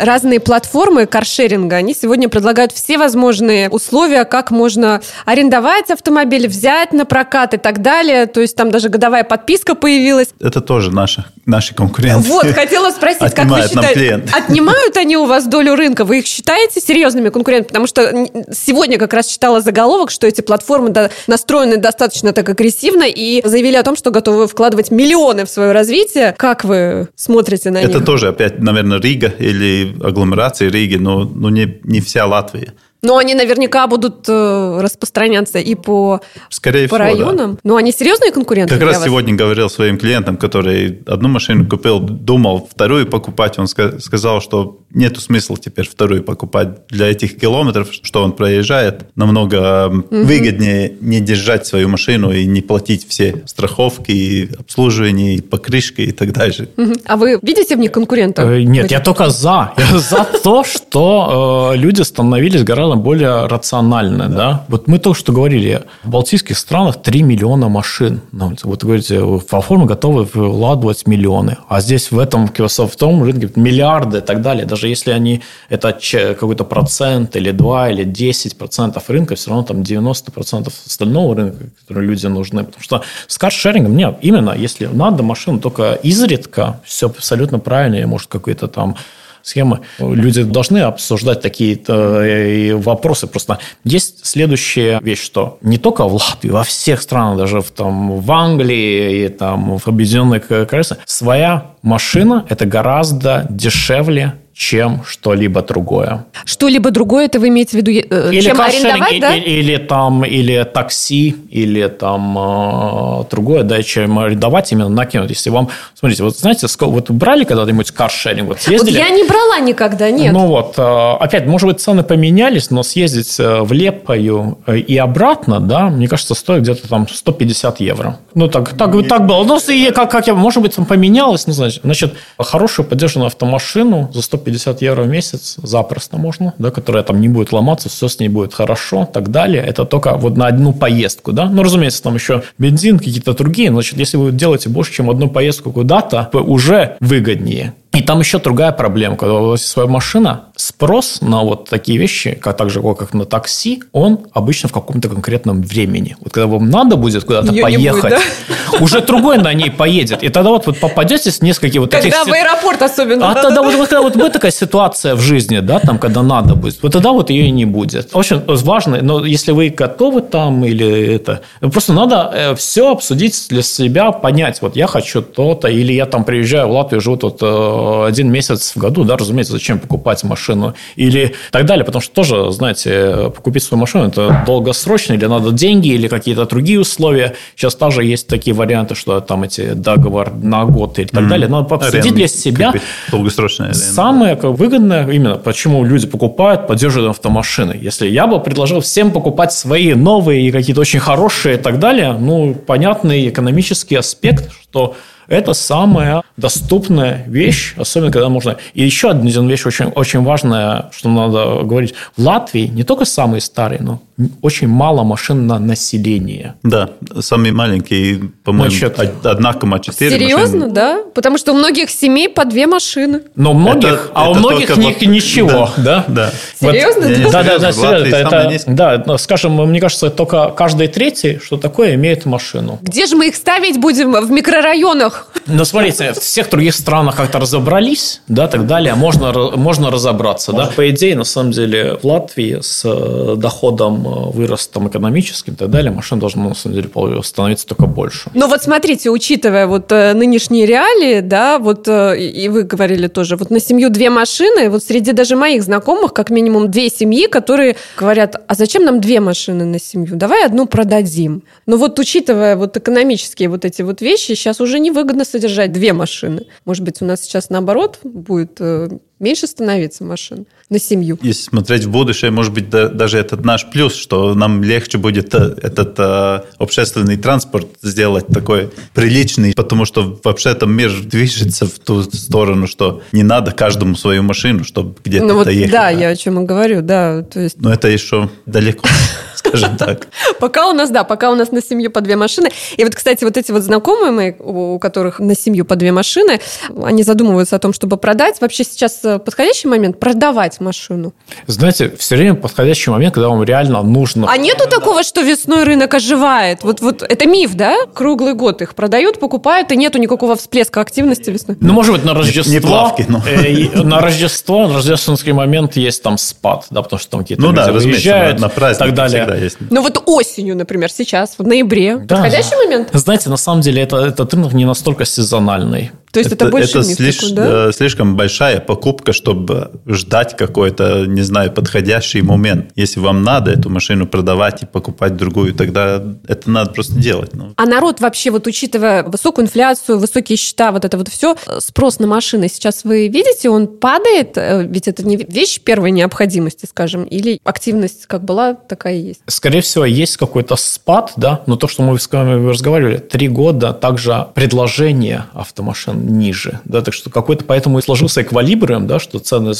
разные платформы каршеринга, они сегодня предлагают все возможные условия, как можно арендовать автомобиль, взять на прокат и так далее. То есть там даже годовая подписка появилась. Это тоже наши, наши конкуренты. Вот, хотела спросить, как вы считаете, отнимают они у вас долю рынка? Вы их считаете серьезными конкурентами? Потому что сегодня как раз читала заголовок, что эти платформы настроены достаточно так агрессивно и заявили о том, что готовы вкладывать миллионы в свое развитие. Как вы смотрите на Это них? Это тоже опять, наверное, Рига или агломерации Риги, но, но не, не вся Латвия. Но они наверняка будут э, распространяться и по, Скорее по всего, районам. Да. Но они серьезные конкуренты? Как раз вас? сегодня говорил своим клиентам, который одну машину купил, думал вторую покупать. Он сказал, что нет смысла теперь вторую покупать для этих километров, что он проезжает. Намного угу. выгоднее не держать свою машину и не платить все страховки, и обслуживание, и покрышки и так далее. Угу. А вы видите в них конкурентов? Э, нет, я только за. Я за то, что э, люди становились гораздо стало более рациональное. Да. Да? Вот мы только что говорили, в балтийских странах 3 миллиона машин. Вот вы говорите, платформы готовы вкладывать миллионы. А здесь в этом в том рынке миллиарды и так далее. Даже если они это какой-то процент или 2 или 10 процентов рынка, все равно там 90 процентов остального рынка, который люди нужны. Потому что с каршерингом нет. Именно если надо машину только изредка, все абсолютно правильно, может какой-то там схемы. Люди должны обсуждать такие э, вопросы. Просто есть следующая вещь, что не только в Латвии, во всех странах, даже в, там, в Англии и там, в Объединенных Королевствах, своя машина – это гораздо дешевле, чем что-либо другое. Что-либо другое, это вы имеете в виду, э, или чем арендовать, или, да? Или, или, там, или такси, или там э, другое, да, чем арендовать, именно накинуть. Если вам, смотрите, вот знаете, сколько, вот брали когда-нибудь каршеринг, вот съездили? Вот я не брала никогда, нет. Ну вот, э, опять, может быть, цены поменялись, но съездить э, в Лепою э, и обратно, да, мне кажется, стоит где-то там 150 евро. Ну, так, так, так было. Ну, и как, как я, может быть, там поменялось, ну, значит, значит, хорошую поддержанную автомашину за 150 150 евро в месяц запросто можно, да, которая там не будет ломаться, все с ней будет хорошо, так далее. Это только вот на одну поездку, да. Ну, разумеется, там еще бензин, какие-то другие. Значит, если вы делаете больше, чем одну поездку куда-то, уже выгоднее. И там еще другая проблема, когда у вас есть своя машина, спрос на вот такие вещи, как так же как на такси, он обычно в каком-то конкретном времени. Вот когда вам надо будет куда-то Ее поехать, будет, да? [laughs] уже другой на ней поедет. И тогда вот вы попадете с несколькими вот когда таких... Когда в аэропорт особенно. А да, тогда да, вот, вот, когда вот будет такая ситуация в жизни, да, там, когда надо будет, вот тогда вот ее и не будет. В общем, важно, но если вы готовы там или это... Просто надо э, все обсудить для себя, понять, вот я хочу то-то, или я там приезжаю в Латвию, живу тут э, один месяц в году, да, разумеется, зачем покупать машину или так далее, потому что тоже, знаете, купить свою машину – это долгосрочно, или надо деньги, или какие-то другие условия. Сейчас тоже есть такие варианты, что там эти договор на год или так mm-hmm. далее. Надо обсудить для себя долгосрочное самое выгодное, именно почему люди покупают поддерживают автомашины. Если я бы предложил всем покупать свои новые и какие-то очень хорошие и так далее, ну, понятный экономический аспект, что это самая доступная вещь, особенно когда можно... И еще одна вещь очень, очень важная, что надо говорить. В Латвии не только самые старые, но очень мало машин на население. Да, самые маленькие, по-моему, Значит, 1,4 Серьезно, машины. да? Потому что у многих семей по две машины. Но многих, это, а это у многих них ничего, да? Да. Серьезно? Вот, да, да, да, серьезно. Это, да, скажем, мне кажется, только каждый третий, что такое, имеет машину. Где же мы их ставить будем? В микрорайонах? Ну, смотрите, в всех других странах как-то разобрались, да, так далее, можно, можно разобраться, да. По идее, на самом деле, в Латвии с э, доходом вырос там экономически и так далее, машин должно на самом деле становиться только больше. Ну вот смотрите, учитывая вот э, нынешние реалии, да, вот э, и вы говорили тоже, вот на семью две машины, вот среди даже моих знакомых как минимум две семьи, которые говорят, а зачем нам две машины на семью? Давай одну продадим. Но вот учитывая вот экономические вот эти вот вещи, сейчас уже невыгодно содержать две машины. Может быть, у нас сейчас наоборот будет э, меньше становиться машин на семью. Если смотреть в будущее, может быть, да, даже этот наш плюс, что нам легче будет э, этот э, общественный транспорт сделать такой приличный, потому что вообще там мир движется в ту сторону, что не надо каждому свою машину, чтобы где-то ну, вот, доехать. Да, я о чем и говорю, да. То есть... Но это еще далеко [laughs] скажем так. [laughs] Пока у нас, да, пока у нас на семью по две машины. И вот, кстати, вот эти вот знакомые мои, у которых на семью по две машины, они задумываются о том, чтобы продать. Вообще сейчас э, подходящий момент продавать машину? Знаете, все время подходящий момент, когда вам реально нужно... А нету такого, что весной рынок оживает? Вот, вот это миф, да? Круглый год их продают, покупают, и нету никакого всплеска активности весной? Ну, может быть, на Рождество... Не плавки, но... Э, на Рождество, на рождественский момент есть там спад, да, потому что там какие-то ну, да, выезжают на, на праздник и так далее есть. Ну вот осенью, например, сейчас, в ноябре. Да. Подходящий момент? Знаете, на самом деле это, этот рынок не настолько сезональный. То есть это, это больше это слиш, такой, да? слишком большая покупка, чтобы ждать какой-то, не знаю, подходящий момент. Если вам надо эту машину продавать и покупать другую, тогда это надо просто делать. Ну. А народ вообще, вот учитывая высокую инфляцию, высокие счета, вот это вот все, спрос на машины сейчас вы видите, он падает? Э, ведь это не вещь первой необходимости, скажем, или активность как была, такая и есть? Скорее всего, есть какой-то спад, да, но то, что мы с вами разговаривали, три года, также предложение автомашин ниже. Да, так что какой-то поэтому и сложился эквилибриум, да, что цены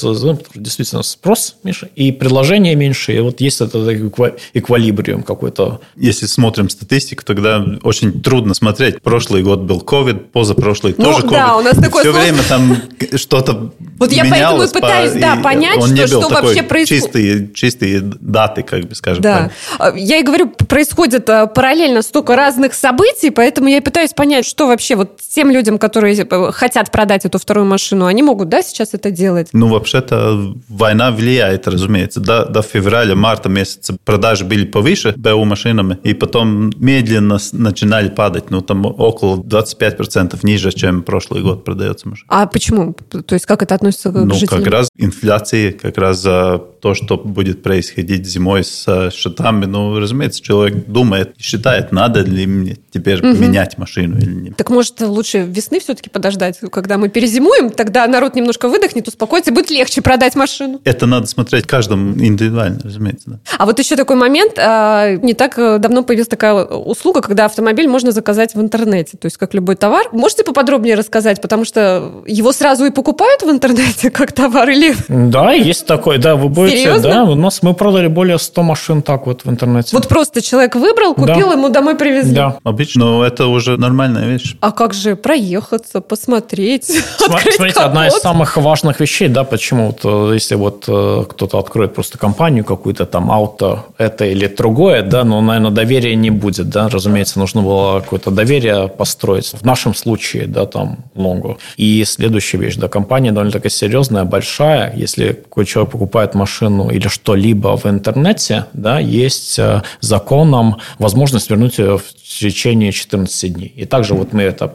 действительно спрос меньше, и предложение меньше, и вот есть этот эквилибриум какой-то. Если смотрим статистику, тогда очень трудно смотреть. Прошлый год был COVID, позапрошлый ну, тоже COVID. Да, у нас такое Все время там что-то Вот я поэтому и пытаюсь, да, понять, он что, не был что такой вообще происходит. Чистые, чистые даты, как бы скажем да. так. Я и говорю, происходит а, параллельно столько разных событий, поэтому я и пытаюсь понять, что вообще вот тем людям, которые хотят продать эту вторую машину, они могут, да, сейчас это делать? Ну, вообще-то война влияет, разумеется. До, до февраля, марта месяца продажи были повыше БУ машинами, и потом медленно начинали падать. Ну, там около 25% ниже, чем прошлый год продается машина. А почему? То есть как это относится к ну, жителям? Ну, как раз инфляции, как раз за то, что будет происходить зимой с счетами. Ну, разумеется, человек думает, считает, надо ли мне теперь угу. менять машину или нет. Так может лучше весны все-таки подождать, когда мы перезимуем, тогда народ немножко выдохнет, успокоится, будет легче продать машину. Это надо смотреть каждому индивидуально, разумеется. Да. А вот еще такой момент, а, не так э, давно появилась такая услуга, когда автомобиль можно заказать в интернете, то есть как любой товар. Можете поподробнее рассказать, потому что его сразу и покупают в интернете [laughs] как товар или... Да, есть такой, да, вы будете... Серьезно? Да, у нас мы продали более 100 машин так вот в интернете. Вот просто человек выбрал, купил, да. ему домой привезли. Да. Обычно, но это уже нормальная вещь. А как же проехаться, посмотреть, [laughs] Смотрите, капот. одна из самых важных вещей, да, почему вот, э, если вот э, кто-то откроет просто компанию какую-то там ауто, это или другое, да, но, наверное, доверия не будет, да, разумеется, нужно было какое-то доверие построить. В нашем случае, да, там, Лонгу. И следующая вещь, да, компания довольно-таки серьезная, большая. Если какой человек покупает машину или что-либо в интернете, да, есть э, законом возможность вернуть ее в течение 14 дней. И также вот мы это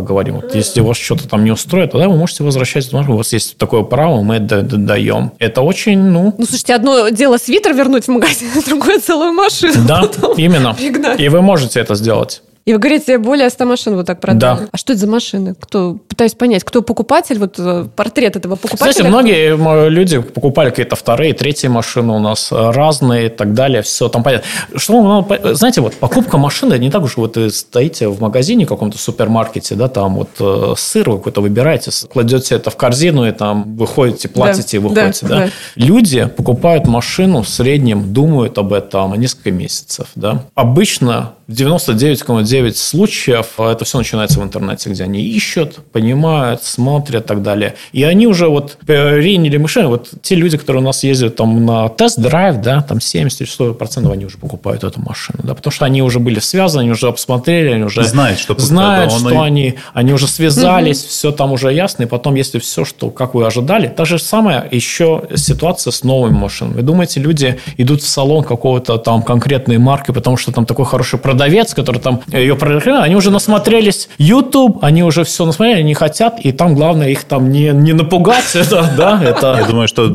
говорим. Вот если вас что-то там не устроит, тогда вы можете возвращать У вас есть такое право, мы это даем. Это очень, ну... Ну, слушайте, одно дело свитер вернуть в магазин, [laughs] а другое целую машину. Да, именно. И вы можете это сделать. И вы говорите, более 100 машин вот так продали. Да. А что это за машины? Кто? Пытаюсь понять, кто покупатель, вот э, портрет этого покупателя. Знаете, многие люди покупали какие-то вторые, третьи машины у нас разные и так далее. Все там понятно. Что, знаете, вот покупка машины не так уж вот вы стоите в магазине каком-то супермаркете, да, там вот э, сыр вы какой-то выбираете, кладете это в корзину и там выходите, платите да, и выходите, да, да. да. Люди покупают машину в среднем, думают об этом несколько месяцев, да. Обычно в 99,9 99 случаев это все начинается в интернете, где они ищут, понимают, смотрят и так далее. И они уже вот приняли машину, вот те люди, которые у нас ездят там на тест-драйв, да, там 70-100% они уже покупают эту машину, да, потому что они уже были связаны, они уже посмотрели, они уже знают, что, знают, что и... они, они уже связались, угу. все там уже ясно, и потом, если все, что, как вы ожидали, та же самая еще ситуация с новыми машинами. Вы думаете, люди идут в салон какого-то там конкретной марки, потому что там такой хороший продавец, который там ее продает, они уже насмотрелись YouTube, они уже все насмотрели, они хотят, и там главное их там не, не напугать, [laughs] это, да, это... Я думаю, что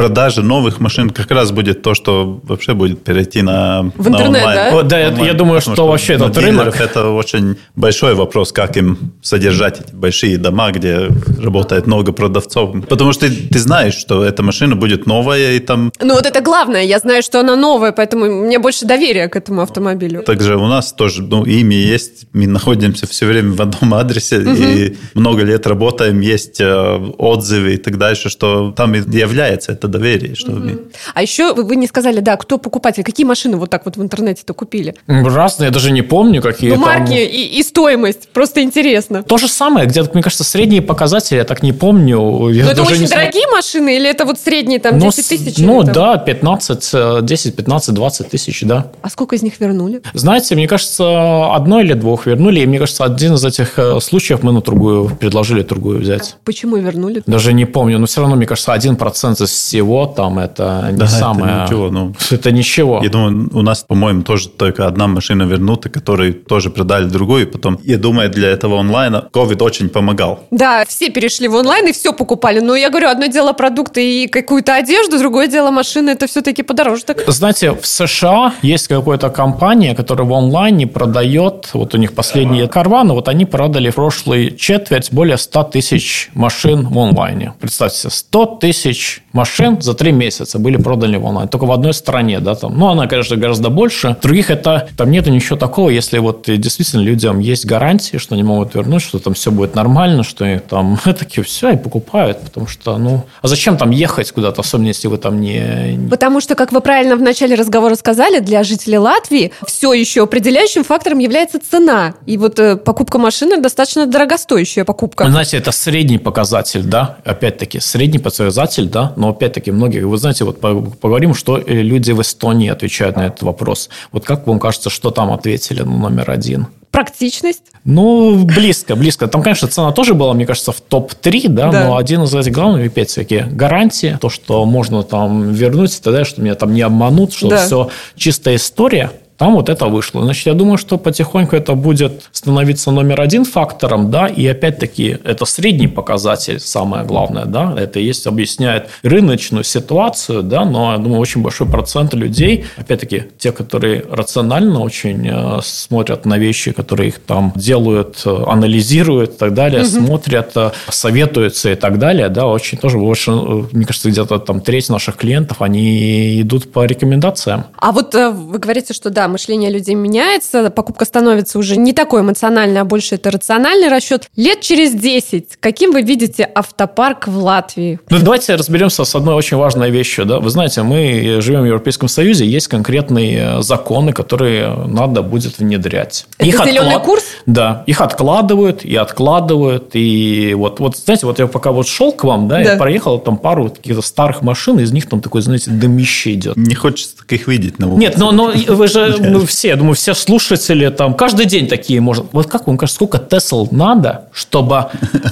продажи новых машин как раз будет то, что вообще будет перейти на В интернет, на да? Вот, да, онлайн. я думаю, что, что вообще этот рынок... Это очень большой вопрос, как им содержать эти большие дома, где работает много продавцов. Потому что ты, ты знаешь, что эта машина будет новая, и там... Ну вот это главное, я знаю, что она новая, поэтому мне больше доверия к этому автомобилю. Также у нас тоже, ну, имя есть, мы находимся все время в одном адресе, угу. и много лет работаем, есть э, отзывы и так дальше, что там является это доверие. Что угу. А еще вы не сказали, да, кто покупатель, какие машины вот так вот в интернете-то купили? Разные, я даже не помню, какие ну, марки и, и стоимость, просто интересно. То же самое, где-то, мне кажется, средние показатели, я так не помню. Я Но это очень не дорогие машины или это вот средние там 10 ну, тысяч? Ну да, 15, 10, 15, 20 тысяч, да. А сколько из них вернули? Знаете, мне кажется, одно или двух вернули, и мне кажется, один из этих э, случаев мы на другую предложили другую взять. Почему вернули? Даже не помню, но все равно, мне кажется, один процент из всего там это не да, самое... Это ничего, ну, это ничего. Я думаю, у нас, по-моему, тоже только одна машина вернута, которую тоже продали другую. Потом, я думаю, для этого онлайна COVID очень помогал. Да, все перешли в онлайн и все покупали. Но я говорю, одно дело продукты и какую-то одежду, другое дело машины. Это все-таки подороже. Так. Знаете, в США есть какая-то компания, которая в онлайне продает, вот у них последние карваны, вот они продали в прошлый четверть более 100 тысяч машин в онлайне. Представьте себе, 100 тысяч машин машин за три месяца были проданы в онлайн. Только в одной стране, да, там. Ну, она, конечно, гораздо больше. В других это, там нет ничего такого, если вот действительно людям есть гарантии, что они могут вернуть, что там все будет нормально, что они там [laughs] такие все и покупают, потому что, ну, а зачем там ехать куда-то, особенно если вы там не... Потому что, как вы правильно в начале разговора сказали, для жителей Латвии все еще определяющим фактором является цена. И вот э, покупка машины достаточно дорогостоящая покупка. Знаете, это средний показатель, да, опять-таки, средний показатель, да, но опять-таки опять-таки, многие, вы знаете, вот поговорим, что э, люди в Эстонии отвечают на этот вопрос. Вот как вам кажется, что там ответили на номер один? Практичность? Ну, близко, близко. Там, конечно, цена тоже была, мне кажется, в топ-3, да, да, но один из этих главных, опять всякие гарантии, то, что можно там вернуть и так далее, что меня там не обманут, что да. все чистая история. Там вот это вышло. Значит, я думаю, что потихоньку это будет становиться номер один фактором, да, и опять-таки это средний показатель, самое главное, да, это есть, объясняет рыночную ситуацию, да, но я думаю, очень большой процент людей, опять-таки, те, которые рационально очень э, смотрят на вещи, которые их там делают, э, анализируют и так далее, угу. смотрят, э, советуются и так далее, да, очень тоже больше, мне кажется, где-то там треть наших клиентов, они идут по рекомендациям. А вот вы говорите, что да, мышление людей меняется, покупка становится уже не такой эмоциональной, а больше это рациональный расчет. Лет через 10, каким вы видите автопарк в Латвии? Ну, давайте разберемся с одной очень важной вещью. Да? Вы знаете, мы живем в Европейском Союзе, есть конкретные законы, которые надо будет внедрять. Это их зеленый отклад... курс? Да, их откладывают и откладывают. И вот, вот, знаете, вот я пока вот шел к вам, да, да. я проехал там пару каких-то старых машин, из них там такой, знаете, дымище идет. Не хочется таких видеть на улице. Нет, но, но вы же мы все, я думаю, все слушатели там каждый день такие может. Вот как вам кажется, сколько Тесл надо, чтобы а,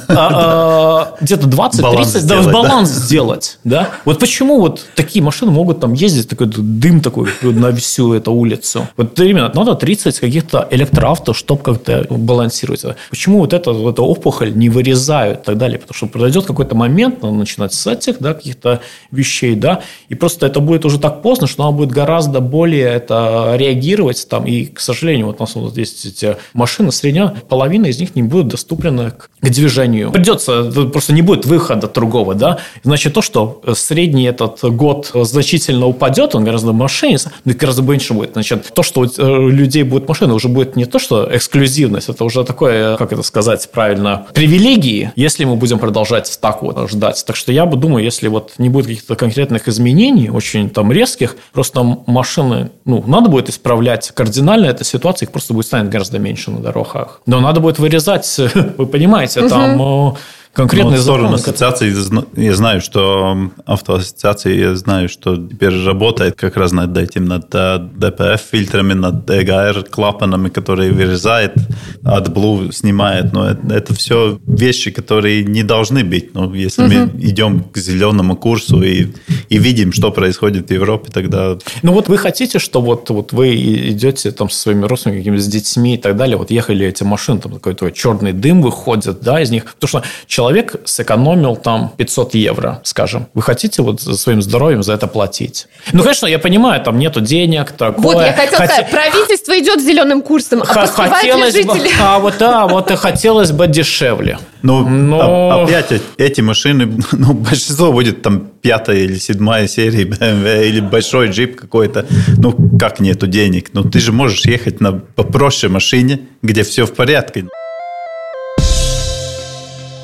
а, где-то 20-30 да, баланс сделать, да? Вот почему вот такие машины могут там ездить, такой дым такой на всю эту улицу? Вот именно надо 30 каких-то электроавто, чтобы как-то балансировать. Почему вот это, вот эта опухоль не вырезают и так далее? Потому что произойдет какой-то момент, надо начинать с этих, да, каких-то вещей, да, и просто это будет уже так поздно, что она будет гораздо более это реагировать там, и, к сожалению, вот у нас вот есть эти машины средняя, половина из них не будет доступна к, к движению. Придется, просто не будет выхода другого, да, значит, то, что средний этот год значительно упадет, он гораздо машине, но гораздо меньше будет. Значит, то, что у людей будет машины, уже будет не то, что эксклюзивность, это уже такое, как это сказать правильно, привилегии, если мы будем продолжать так вот ждать. Так что я бы думаю, если вот не будет каких-то конкретных изменений, очень там резких, просто машины, ну, надо будет исправлять кардинально эту ситуацию, их просто будет станет гораздо меньше на дорогах. Но надо будет вырезать, [laughs] вы понимаете, угу. там э, конкретные ну, стороны ассоциации, я знаю, что автоассоциации, я знаю, что теперь работает как раз над этим, над DPF-фильтрами, над EGR-клапанами, которые вырезает, AdBlue снимает. Но это, это все вещи, которые не должны быть. Но если угу. мы идем к зеленому курсу и, и видим, что происходит в Европе, тогда... Ну вот вы хотите, что вот, вот вы идете там со своими родственниками, с детьми и так далее, вот ехали эти машины, там какой-то черный дым выходит, да, из них, потому что человек сэкономил там 500 евро, скажем. Вы хотите вот за своим здоровьем за это платить? Ну, конечно, я понимаю, там нету денег, такое. Вот, я хотел Хот... сказать, правительство идет зеленым курсом, а хотелось ли жители? Бы, а вот да, вот и хотелось бы дешевле. Ну, Но... опять эти машины, [laughs] ну, большинство будет там пятая или седьмая серия BMW [laughs] или большой джип какой-то. Ну, как нету денег? Ну, ты же можешь ехать на попроще машине, где все в порядке.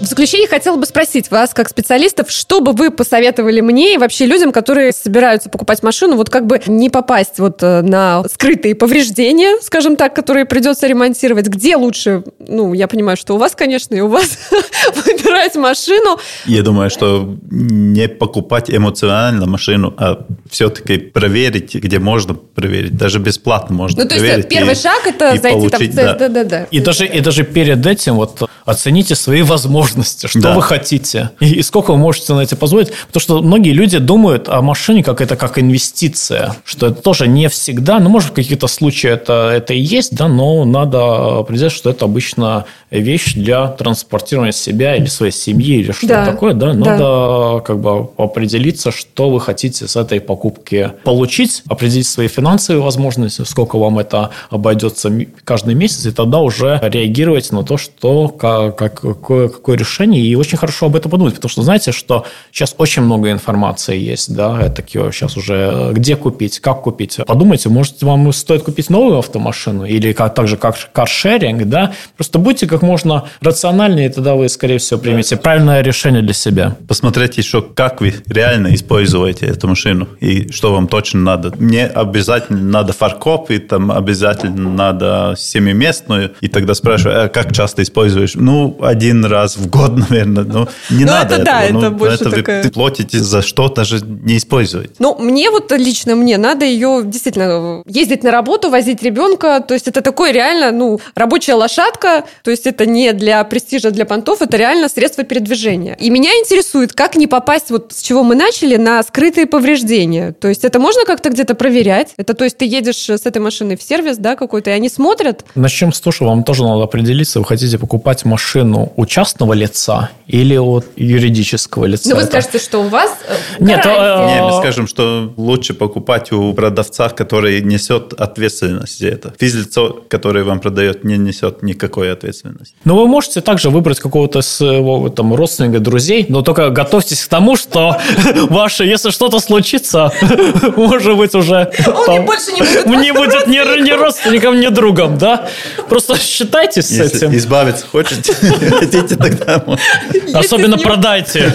В заключение хотела бы спросить вас, как специалистов, что бы вы посоветовали мне и вообще людям, которые собираются покупать машину, вот как бы не попасть вот э, на скрытые повреждения, скажем так, которые придется ремонтировать. Где лучше, ну, я понимаю, что у вас, конечно, и у вас [laughs] выбирать машину. Я думаю, что не покупать эмоционально машину, а все-таки проверить, где можно проверить. Даже бесплатно можно Ну, то есть э, первый и, шаг это зайти получить, там в да. да, да, И даже, и даже перед этим вот оцените свои возможности возможности, что да. вы хотите и, и сколько вы можете на это позволить. Потому что многие люди думают о машине как это как инвестиция, что это тоже не всегда, ну, может, в каких-то случаях это, это и есть, да, но надо определять, что это обычно вещь для транспортирования себя или своей семьи или что-то да. такое, да, надо да. как бы определиться, что вы хотите с этой покупки получить, определить свои финансовые возможности, сколько вам это обойдется каждый месяц, и тогда уже реагировать на то, что как, какое, какое решение, и очень хорошо об этом подумать, потому что знаете, что сейчас очень много информации есть, да, это сейчас уже где купить, как купить. Подумайте, может, вам стоит купить новую автомашину или как, так же, как каршеринг, да, просто будьте как можно рациональнее, и тогда вы, скорее всего, примете правильное решение для себя. Посмотрите еще, как вы реально используете эту машину и что вам точно надо. Не обязательно надо фаркоп, и там обязательно надо семиместную, и тогда спрашиваю, а как часто используешь? Ну, один раз в год, наверное. Ну, не ну, надо это, этого. Да, ну, это больше это такая... вы платите за что даже не использовать. Ну, мне вот лично мне надо ее действительно ездить на работу, возить ребенка. То есть это такой реально, ну, рабочая лошадка. То есть это не для престижа, для понтов, это реально средство передвижения. И меня интересует, как не попасть, вот с чего мы начали, на скрытые повреждения. То есть это можно как-то где-то проверять? Это то есть ты едешь с этой машиной в сервис, да, какой-то, и они смотрят? Начнем с того, что вам тоже надо определиться, вы хотите покупать машину у частного лица или от юридического лица? Ну, вы скажете, что у вас э, Нет, э, Не, мы скажем, что лучше покупать у продавца, который несет ответственность за это. Физлицо, которое вам продает, не несет никакой ответственности. Но вы можете также выбрать какого-то своего там, родственника, друзей, но только готовьтесь к тому, что [laughs] ваше, если что-то случится, [laughs] может быть, уже больше не будет, [laughs] не будет ни, ни родственником, ни другом, да? Просто считайтесь с этим. избавиться хочете, хотите, тогда Особенно продайте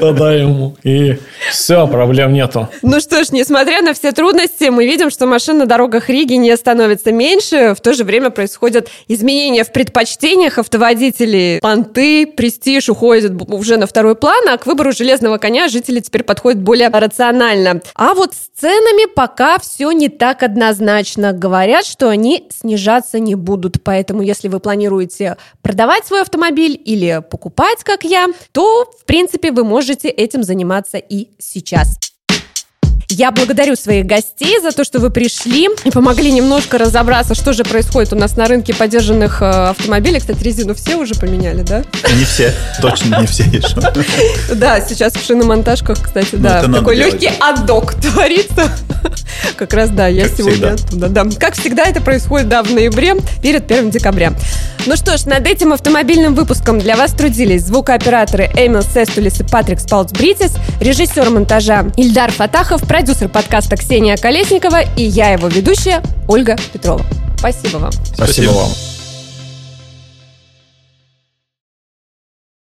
тогда ему. И все, проблем нету. Ну что ж, несмотря на все трудности, мы видим, что машин на дорогах Риги не становится меньше. В то же время происходят изменения в предпочтениях автоводителей. Понты, престиж уходят уже на второй план, а к выбору железного коня жители теперь подходят более рационально. А вот с ценами пока все не так однозначно. Говорят, что они снижаться не будут. Поэтому, если вы планируете продавать свой автомобиль или покупать, как я, то, в принципе, вы можете этим заниматься и сейчас. Я благодарю своих гостей за то, что вы пришли и помогли немножко разобраться, что же происходит у нас на рынке поддержанных э, автомобилей. Кстати, резину все уже поменяли, да? Не все, точно не все. [laughs] Да, сейчас в шиномонтажках, кстати, ну, да, такой легкий аддок [laughs] творится. Как раз, да, я сегодня оттуда. Да. Как всегда это происходит, да, в ноябре, перед 1 декабря. Ну что ж, над этим автомобильным выпуском для вас трудились звукооператоры Эмил Сестулис и Патрик Спалцбритис, режиссер монтажа Ильдар Фатахов, продюсер подкаста Ксения Колесникова и я его ведущая Ольга Петрова. Спасибо вам. Спасибо, Спасибо вам.